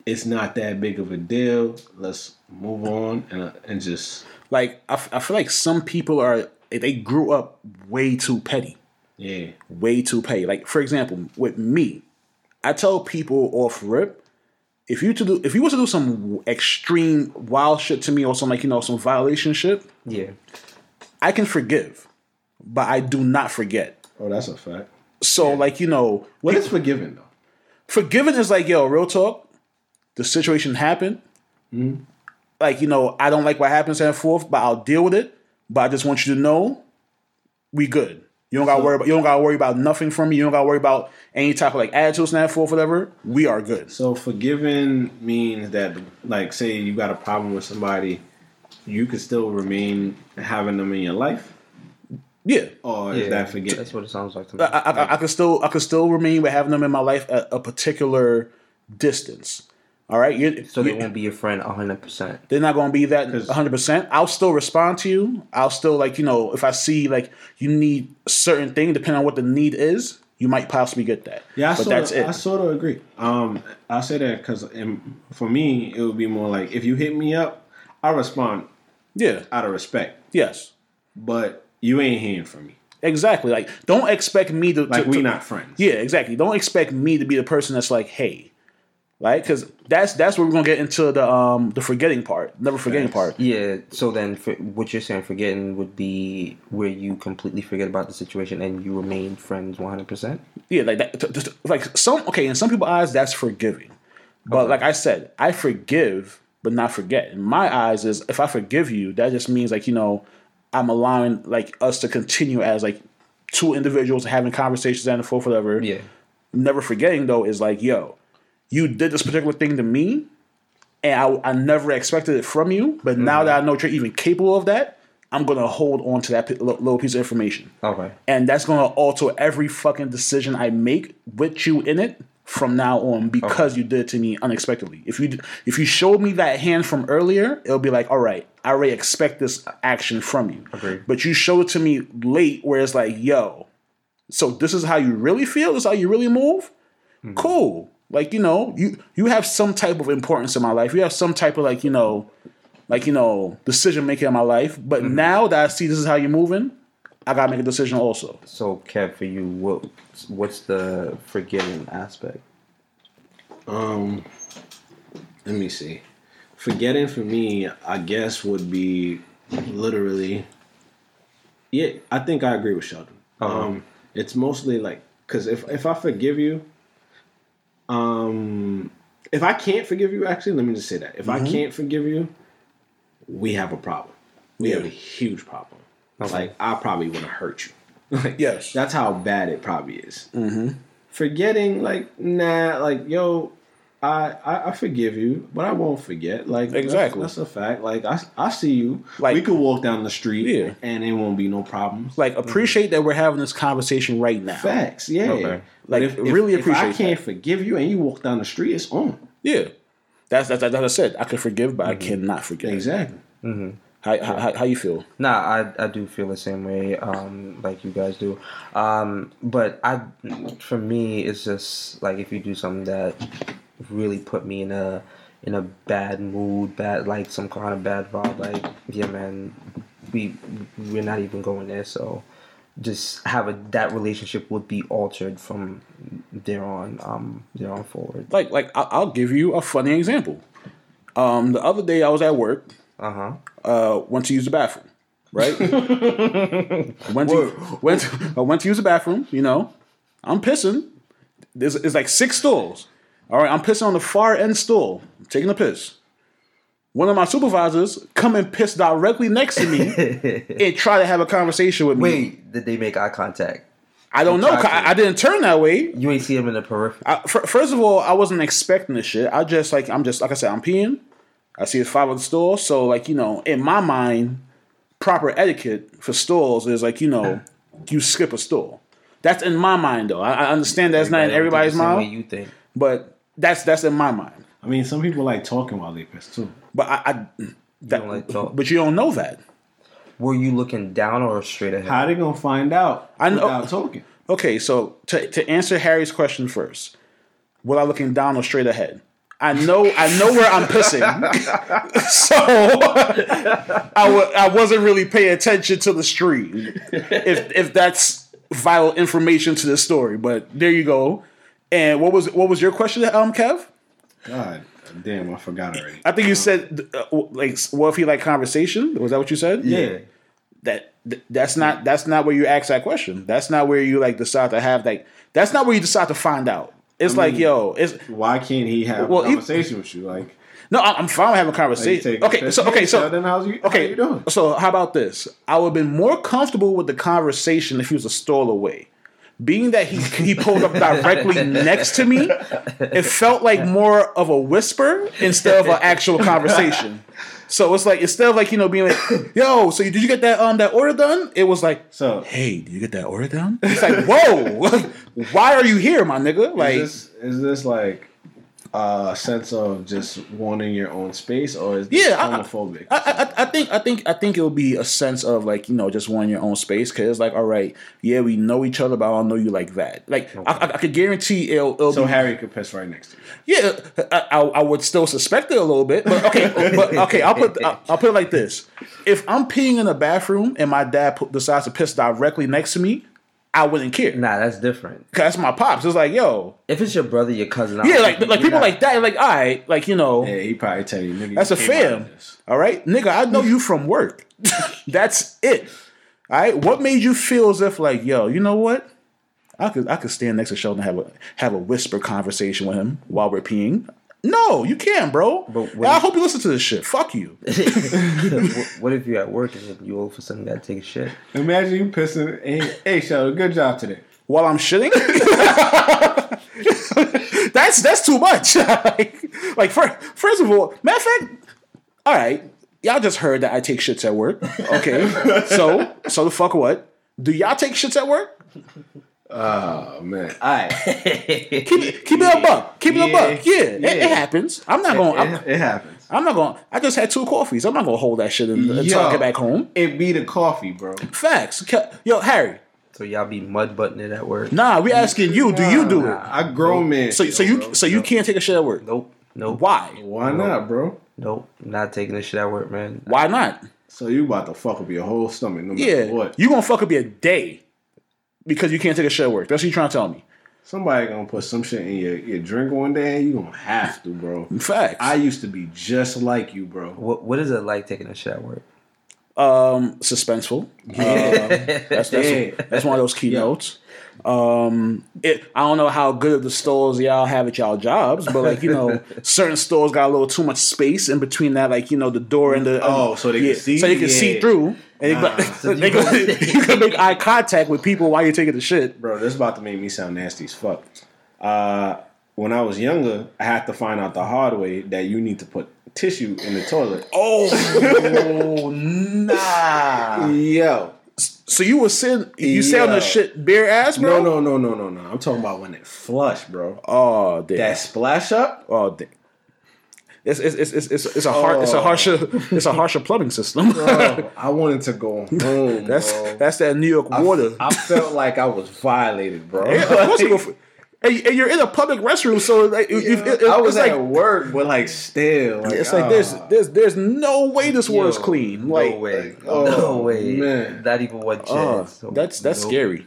it's not that big of a deal. Let's move on and and just like I, f- I feel like some people are they grew up way too petty, yeah. Way too petty. Like for example, with me, I tell people off rip. If you to do, if you was to do some extreme wild shit to me or some like you know some violation shit, Yeah. I can forgive, but I do not forget. oh that's a fact So like you know, what is forgiving though forgiving is like yo, real talk. The situation happened. Mm-hmm. Like you know, I don't like what happens and forth, but I'll deal with it. But I just want you to know, we good. You don't got to worry about. You don't got to worry about nothing from me. You don't got to worry about any type of like attitudes and that forth, whatever. We are good. so forgiving means that like say you got a problem with somebody you could still remain having them in your life Yeah. or is Yeah. that forget That's what it sounds like to me. I, I, I could still I could still remain with having them in my life at a particular distance. All right, you so they won't be your friend hundred percent. they're not going to be that 100. percent I'll still respond to you. I'll still like you know if I see like you need a certain thing, depending on what the need is, you might possibly get that. Yeah, I but sort that's of, it. I sort of agree. Um, I say that because for me, it would be more like if you hit me up, I respond yeah. out of respect, Yes. but you ain't hearing from me. Exactly. Like, don't expect me to Like to- we to- not friends. Yeah, exactly. Don't expect me to be the person that's like, hey, right? Because that's that's where we're gonna get into the um the forgetting part, never forgetting part. Yeah. So then, for, what you're saying, forgetting would be where you completely forget about the situation and you remain friends 100. percent Yeah, like that. t- t- Like some okay, in some people's eyes, that's forgiving. But like I said, I forgive, but not forget. In my eyes, is if I forgive you, that just means like you know, I'm allowing like us to continue as like two individuals having conversations and forth, whatever. Yeah. never forgetting though is like, yo, you did this particular thing to me, and I, I never expected it from you. But now mm-hmm. that I know you're even capable of that, I'm gonna hold on to that li- little piece of information, Okay. and that's gonna alter every fucking decision I make with you in it from now on because you did it to me unexpectedly. If you if you showed me that hand from earlier, it'll be like, all right, I already expect this action from you. Agreed. But you show it to me late, where it's like, yo, so this is how you really feel. This is how you really move. Mm-hmm. Cool. Like you know, you you have some type of importance in my life. You have some type of like you know, like you know, decision making in my life. But now that I see this is how you're moving, I gotta make a decision also. So, Kev, for you, what what's the forgetting aspect? Um, let me see. Forgetting for me, I guess, would be literally. Yeah, I think I agree with Sheldon. Uh-huh. Um, it's mostly like because if if I forgive you, um, if I can't forgive you, actually, let me just say that if I can't forgive you, we have a problem. We have a huge problem. Like I probably want to hurt you. like Yes. that's how bad it probably is. Mm-hmm. Forgetting, like, nah, like, yo, I, I I forgive you, but I won't forget. Like, Exactly. that's, a fact. Like, I, I see you. Like- we could walk down the street, Yeah. and it won't be no problems. Like appreciate that we're having this conversation right now. Facts, yeah. Okay. But Like, really if I can't that. forgive you, and you walk down the street, it's on. Yeah. That's that's that's what I said. I can forgive, but I cannot forget. Exactly. How, how, how, how you feel? Nah, I I do feel the same way, um, like you guys do. Um, but I, for me, it's just like if you do something that really put me in a in a bad mood, bad like some kind of bad vibe, like yeah, man, we we're not even going there. So just have a that relationship would be altered from there on, um, there on forward. Like like I'll, I'll give you a funny example. Um, the other day I was at work. Uh huh. uh, went to use the bathroom, right? went to went to, I went to use the bathroom. You know, I'm pissing. There's it's like six stools. All right, I'm pissing on the far end stool, taking a piss. One of my supervisors come and piss directly next to me and try to have a conversation with me. Wait, did they make eye contact? I don't know. I, I didn't turn that way. You ain't see him in the periphery. I, fir- first of all, I wasn't expecting this shit. I just like I'm just like I said, I'm peeing. I see it's five of the store, so like you know, in my mind, proper etiquette for stores is like you know, you skip a store. That's in my mind though. I, I understand that's not in Everybody everybody's don't think the same mind, way you think. but that's that's in my mind. I mean, some people like talking while they piss too. But I, I that, don't like talk. but you don't know that. Were you looking down or straight ahead? How they gonna find out I know- without talking? Okay, so to to answer Harry's question first, was I looking down or straight ahead? I know I know where I'm pissing, so I w- I wasn't really paying attention to the stream. If if that's vital information to the story, but there you go. And what was what was your question, um, Kev? God damn, I forgot already. I think you said uh, like, what if he like conversation? Was that what you said? Yeah. that th- that's not that's not where you ask that question. That's not where you like decide to have like that's not where you decide to find out. It's like yo, it's Why can't he have Well, a he- conversation with you? Like, no, I'm fine with having a conversation. a Okay, so okay, so Sheldon, how's you? okay, how you doing? so how about this? I would have been more comfortable with the conversation if he was a stall away. Being that he he pulled up directly next to me, it felt like more of a whisper instead of an actual conversation. So it's like instead of like you know being like, "Yo, so you, did you get that um that order done?" It was like, So, hey, did you get that order done? It's like, whoa, why are you here, my nigga? Like, is this is this like uh, sense of just wanting your own space, or is Yeah, this I- I- homophobic? I, I, I think I think I think it'll be a sense of like you know just wanting your own space because it's like all right yeah we know each other but I don't know you like that like I, I, I could guarantee it'll, it'll so be Harry could piss right next to you. yeah I, I, would still suspect it a little bit but okay but okay I'll put I'll, I'll put it like this if I'm peeing in a bathroom and my dad put, decides to piss directly next to me I wouldn't care Nah, that's different. 'Cause that's my pops it's like yo If it's your brother, your cousin, I yeah like like people not- like that like all right like you know Yeah, he probably tell you, nigga. That's you a came out of fam. All right, nigga. I know you from work. That's it. All right. What made you feel as if like, yo, you know what? I could I could stand next to Sheldon and have a have a whisper conversation with him while we're peeing. No, you can't, bro. But And when- I hope you listen to this shit. Fuck you. what, what if you're at work and you all of a sudden gotta take a shit? Imagine you pissing. Hey, hey, Sheldon, good job today. While I'm shitting. that's that's too much. like, like first, first of all, matter of fact, all right, y'all just heard that I take shits at work. Okay, so so the fuck what? Do y'all take shits at work? Oh man, all right. Keep it, keep it a buck. Keep it a Yeah, buck. Yeah, It, yeah. it happens. I'm not going. I'm, it, it happens. I'm not going. To I just had two coffees. I'm not going to hold that shit in, until I get back home. It be the coffee, bro. Facts. Yo, Harry. So y'all be mud butting it at work? Nah, we asking you. Do you do it? I grown man. So so you so you can't take a shit at work. Nope. Nope. Why? Why not, bro? Nope. Not taking this shit at work, man. Why not? So you about to fuck up your whole stomach, no matter Yeah, what. you gonna fuck up your day because you can't take a shit at work. That's what you trying to tell me. Somebody gonna put some shit in your, your drink one day. and You gonna have to, bro. Facts. I used to be just like you, bro. What What is it like taking a shit at work? um, suspenseful. Um, that's that's, Yeah. that's one of those keynotes. Um, it, I don't know how good of the stores y'all have at y'all jobs, but like you know, certain stores got a little too much space in between that, like you know, the door and the Oh, so they can see? so you can see through, and Nah. they, they can, you can make eye contact with people while you're taking the shit. Bro, this is about to make me sound nasty as fuck. Uh, when I was younger, I had to find out the hard way that you need to put tissue in the toilet. Oh nah! Yo. So you were sitting, you sat on the shit bare ass, bro? No, no, no, no, no, no. I'm talking about when it flush, bro. Oh, damn. That splash up? Oh, damn. It's it's it's it's, it's, it's a hard it's a Oh. harsher it's a harsher plumbing system. Bro, I wanted to go home, that's bro. that's that New York I- water. I, felt like I was violated, bro. Yeah, of course you go and, and you're in a public restroom, so like you- you- it- I was at like work, but like still, like, it's like there's ah. there's there's no way this water's Yo, clean. Like no way. oh, no way. man. Not even one oh, chance. So, that's that's nope. scary.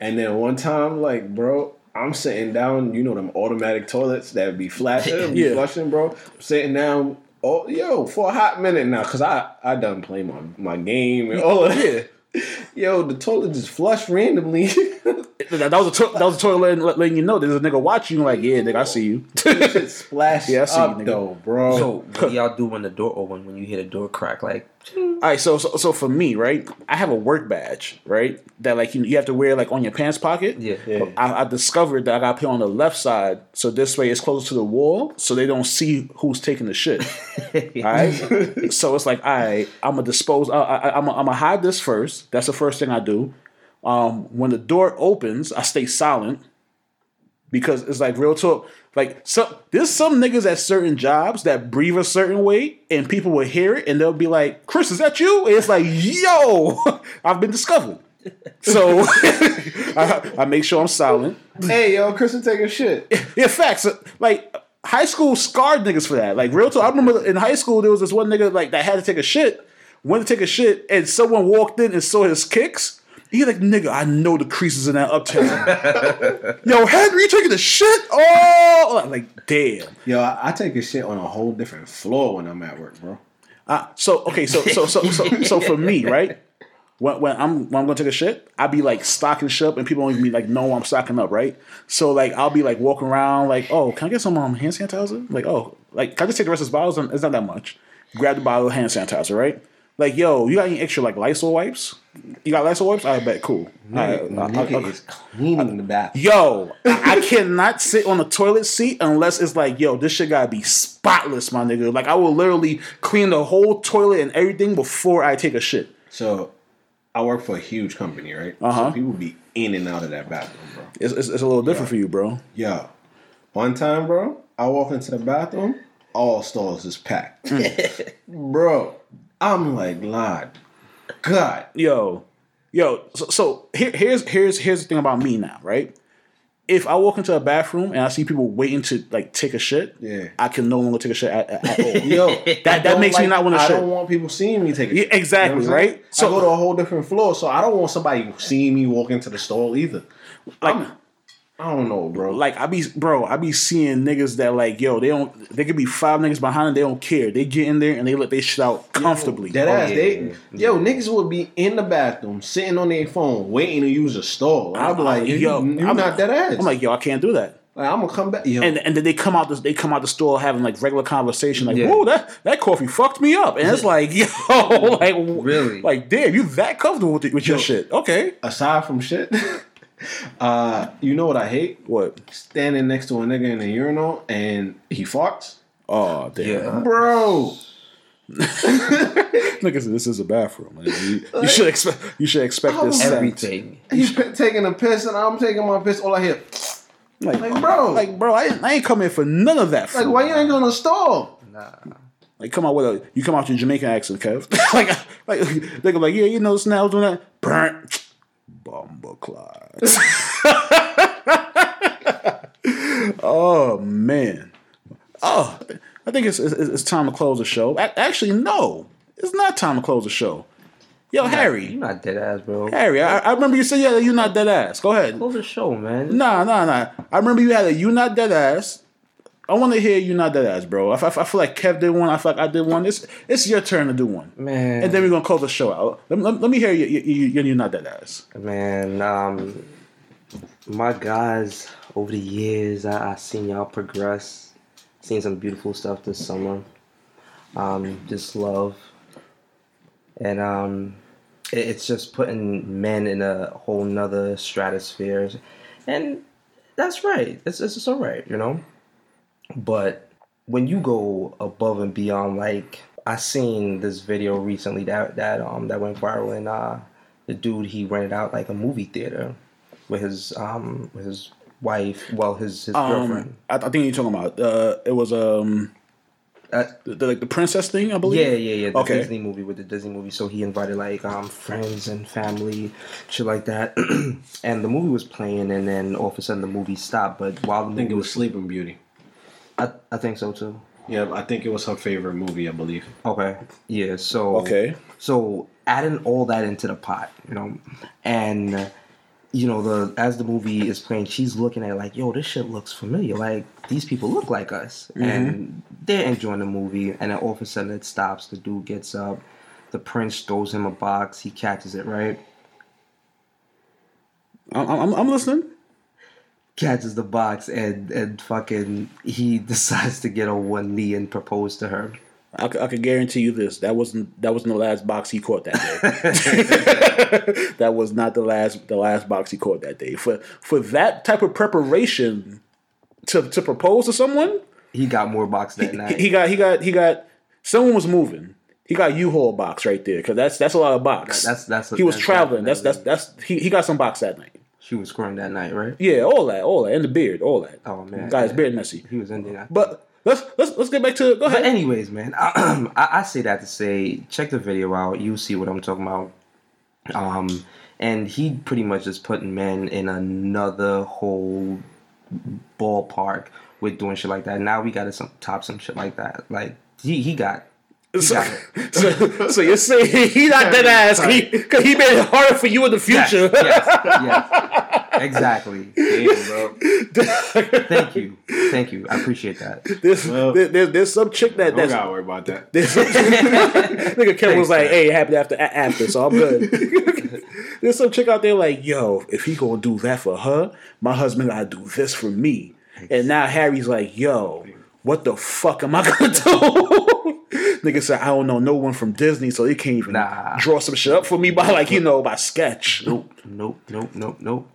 And then one time, like, bro, I'm sitting down, you know, them automatic toilets that be flashing, be Yeah. flushing, bro. I'm sitting down, oh, yo, for a hot minute now, cause I I done play my my game and all of that. Yo, the toilet just flushed randomly. That, that was a to- that was a toilet letting, letting you know there's a nigga watching you. Like yeah, nigga, I see you. Shit splashed Yeah, I see you, up nigga. though, bro. So what do y'all do when the door open? When you hear the door crack? Like All right, so, so so for me, right, I have a work badge, right, that like you, you have to wear like on your pants pocket. Yeah. Yeah. I, I discovered that I got to put on the left side, so this way it's closer to the wall, so they don't see who's taking the shit. All right, so it's like, all right, I'm gonna dispose. I, I, I'm gonna hide this first. That's the first thing I do. Um, when the door opens, I stay silent because it's like real talk. Like some, there's some niggas at certain jobs that breathe a certain way, and people will hear it, and they'll be like, "Chris, is that you?" And it's like, "Yo, I've been discovered." So I, I make sure I'm silent. hey, yo, Chris is taking shit. Yeah, facts. Like high school scarred niggas for that. Like real talk. I remember in high school there was this one nigga like that had to take a shit, went to take a shit, and someone walked in and saw his kicks. He like, nigga, I know the creases in that uptown. Yo, Henry, you taking the shit? Oh, like damn. Yo, I, I take a shit on a whole different floor when I'm at work, bro. Uh, so okay, so so so so so for me, right? When, when I'm when I'm gonna take a shit, I be like stocking shit up, and people don't even be like know I'm stocking up, right? So like I'll be like walking around, like, oh, can I get some um, hand sanitizer? Like, oh, like can I just take the rest of this bottles? It's not that much. Grab the bottle of hand sanitizer, right? Like, yo, you got any extra like Lysol wipes? You got Lysol wipes? I bet cool. All right, Nigga, I- I- nigga I- is cleaning the bathroom. Yo, I, cannot sit on the toilet seat unless it's like, yo, this shit gotta be spotless, my nigga. Like I will literally clean the whole toilet and everything before I take a shit. So, I work for a huge company, right? Uh-huh. So people be in and out of that bathroom, bro. It's, it's, it's a little different for you, bro. Yo, one time, bro, I walk into the bathroom, all stalls is packed. Mm. Bro, I'm like, Lord, God. yo, yo. So, so here, here's here's here's the thing about me now, right? If I walk into a bathroom and I see people waiting to like take a shit, Yeah. I can no longer take a shit at, at, at all. Yo, that that makes me not want to I shit. don't want people seeing me take a Yeah, shit. exactly, You know what I'm saying? right? So So- I go to a whole different floor, so I don't want somebody seeing me walk into the stall either. like, I'm- I don't know, bro. like I be, bro, I be seeing niggas that like, yo, they don't, they could be five niggas behind them, they don't care. They get in there and they let they shit out comfortably. Dead Oh, ass. yeah, they, yeah, Yo, niggas would be in the bathroom, sitting on their phone, waiting to use a stall. I'm like, yo, yo, you, I'm not that ass. I'm like, yo, I can't do that. Like, I'm gonna come back. Yo, And and then they come out this they come out the store having like regular conversation like Yeah. whoa that that coffee fucked me up and it's like yo like Really? like damn you that comfortable with, with your shit okay aside from shit, uh, you know what I hate? what Standing next to a nigga in a urinal and he farts. oh damn Yeah. Bro, Look, this this is a bathroom. man. You, you should expect you should expect this scent. Everything. he's p- taking a piss and I'm taking my piss. All I hear, Like, like, bro, like, like bro, I ain't, I ain't coming for none of that. food. why you ain't gonna stall? Nah. Like come out with a you come out with your Jamaican accent, Kev. like like they go like yeah, you know snails doing that. Burnt oh man. Oh, I think it's, it's it's time to close the show. Actually, no, it's not time to close the show. Yo, Harry, You're not dead ass, bro. Harry, I, I remember you said yeah, you're not dead ass. Go ahead. Close the show, man. Nah, nah, nah. I remember you had a you not dead ass. I want to hear you not dead ass, bro. I, I, I, feel like Kev did one. I feel like I did one. It's it's your turn to do one, Man. and then we're gonna close the show out. Let, let, let me hear you. You, you, you you're not dead ass. Man, um, my guys, over the years, I, I seen y'all progress. Seen some beautiful stuff this summer. Um, just love, and um, it, it's just putting men in a whole nother stratosphere, and that's right. It's it's, it's all right, you know. But when you go above and beyond, like I seen this video recently that that um that went viral, and uh, the dude he rented out like a movie theater with his um with his wife, well his his girlfriend. Um, I, I think you're talking about. Uh, it was um Uh, the, the, like the princess thing, I believe. yeah, yeah, yeah. The Okay. Disney movie with the Disney movie. So he invited like um friends and family, shit like that. and the movie was playing, and then all of a sudden the movie stopped. But while the I think movie it was Sleeping Beauty. I, I think so too. Yeah, I think it was her favorite movie. I believe. Okay. Yeah. So Okay. So adding all that into the pot, you know, and you know the as the movie is playing, she's looking at it like, yo, this shit looks familiar. Like these people look like us, mm-hmm. and they're enjoying the movie. And then all of a sudden it stops. The dude gets up. The prince throws him a box. He catches it right. I'm, I'm, I'm listening. Catches the box and and fucking he decides to get on one knee and propose to her. I, I can guarantee you this. That wasn't that wasn't the last box he caught that day. that was not the last the last box he caught that day. For for that type of preparation to to propose to someone, He got more box that night. he got he got he got someone was moving. He got U-Haul box right there because that's that's a lot of box. That's- that's- he was that's traveling. That's that's that's he, he got some box that night. She was scoring that night, right? Yeah, all that, all that, and the beard, all that. Oh man, got his beard messy. He was ending that. But let's let's let's get back to go But ahead. anyways, man, I, I say that to say, check the video out. You see what I'm talking about. Um, and he pretty much is putting men in another whole ballpark with doing shit like that. Now we got to some, top some shit like that. Like he he got. He So, so, so you're saying he not that ass because he, made it harder for you in the future. yes, yes. exactly. Damn, bro. Thank you, thank you. I appreciate that. There's, Well, there, there's, there's some chick that Don't that's gotta worry about that. there's some, nigga Kevin was like, man. "Hey, it happened after after, so I'm good." there's some chick out there like, "Yo, if he gonna do that for her, my husband gotta do this for me." And now Harry's like, "Yo, what the fuck am I gonna do?" Nigga said, "I don't know no one from Disney, so they can't even Nah. draw some shit up for me by like you know by sketch." Nope, nope, nope, nope, nope.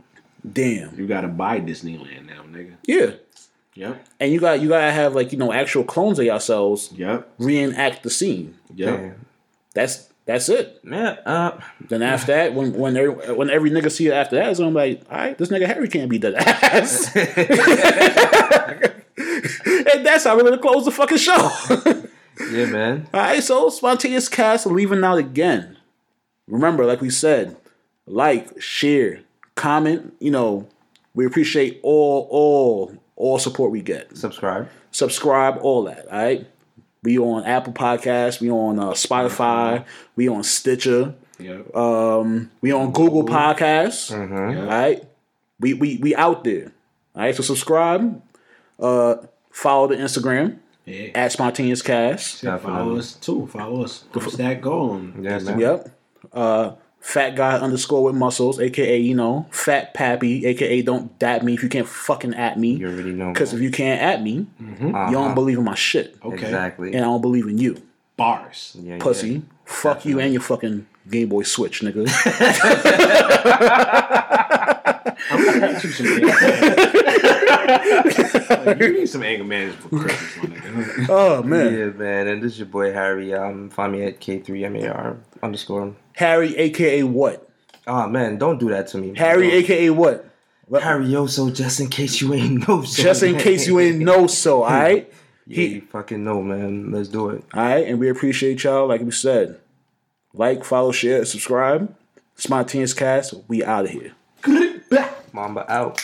Damn. You gotta buy Disneyland now, nigga. Yeah. Yep. And you got you gotta have like you know actual clones of yourselves Yep. reenact the scene. Yep. Damn. That's that's it. Yeah, uh, Then after that, when when every, when every nigga see it after that, so I'm like, all right, this nigga Harry can't be that ass. like that's how we're gonna close the fucking show. Yeah, man. All right, so spontaneous cast leaving out again. Remember, like we said, like, share, comment. You know, we appreciate all, all, all support we get. Subscribe. Subscribe, all that. All right. We on Apple Podcasts. We on uh, Spotify. We on Stitcher. Yep. Um, we on Google Podcasts. Mm-hmm. All right. We we we out there. All right. So subscribe. Uh, follow the Instagram Yeah. at Spontaneous Cast. Follow Definitely. us too. Follow us. What's that going? Yeah, man. Yep. Uh, fat guy underscore with muscles, aka you know, fat pappy, aka don't dap me if you can't fucking at me. You already know. Because if you can't at me, Uh-huh. you don't believe in my shit, Okay. Exactly. and I don't believe in you, Bars. Yeah, pussy. yeah. Fuck you and your fucking Game Boy Switch, nigga. I'm gonna get you some anger. Like, you need some anger management for Christmas, my nigga. oh man, Yeah, man. And this is your boy Harry. Um, find me at K3MAR underscore. Harry, aka what? Oh man, don't do that to me. Harry, Don't. aka what? Harry Yoso, just in case you ain't know. So, Just in case you ain't know, so all right. Yeah, you fucking know, man. Let's do it. All right, and we appreciate y'all. Like we said, like, follow, share, subscribe. Spontaneous Cast. We out of here. Mamba out.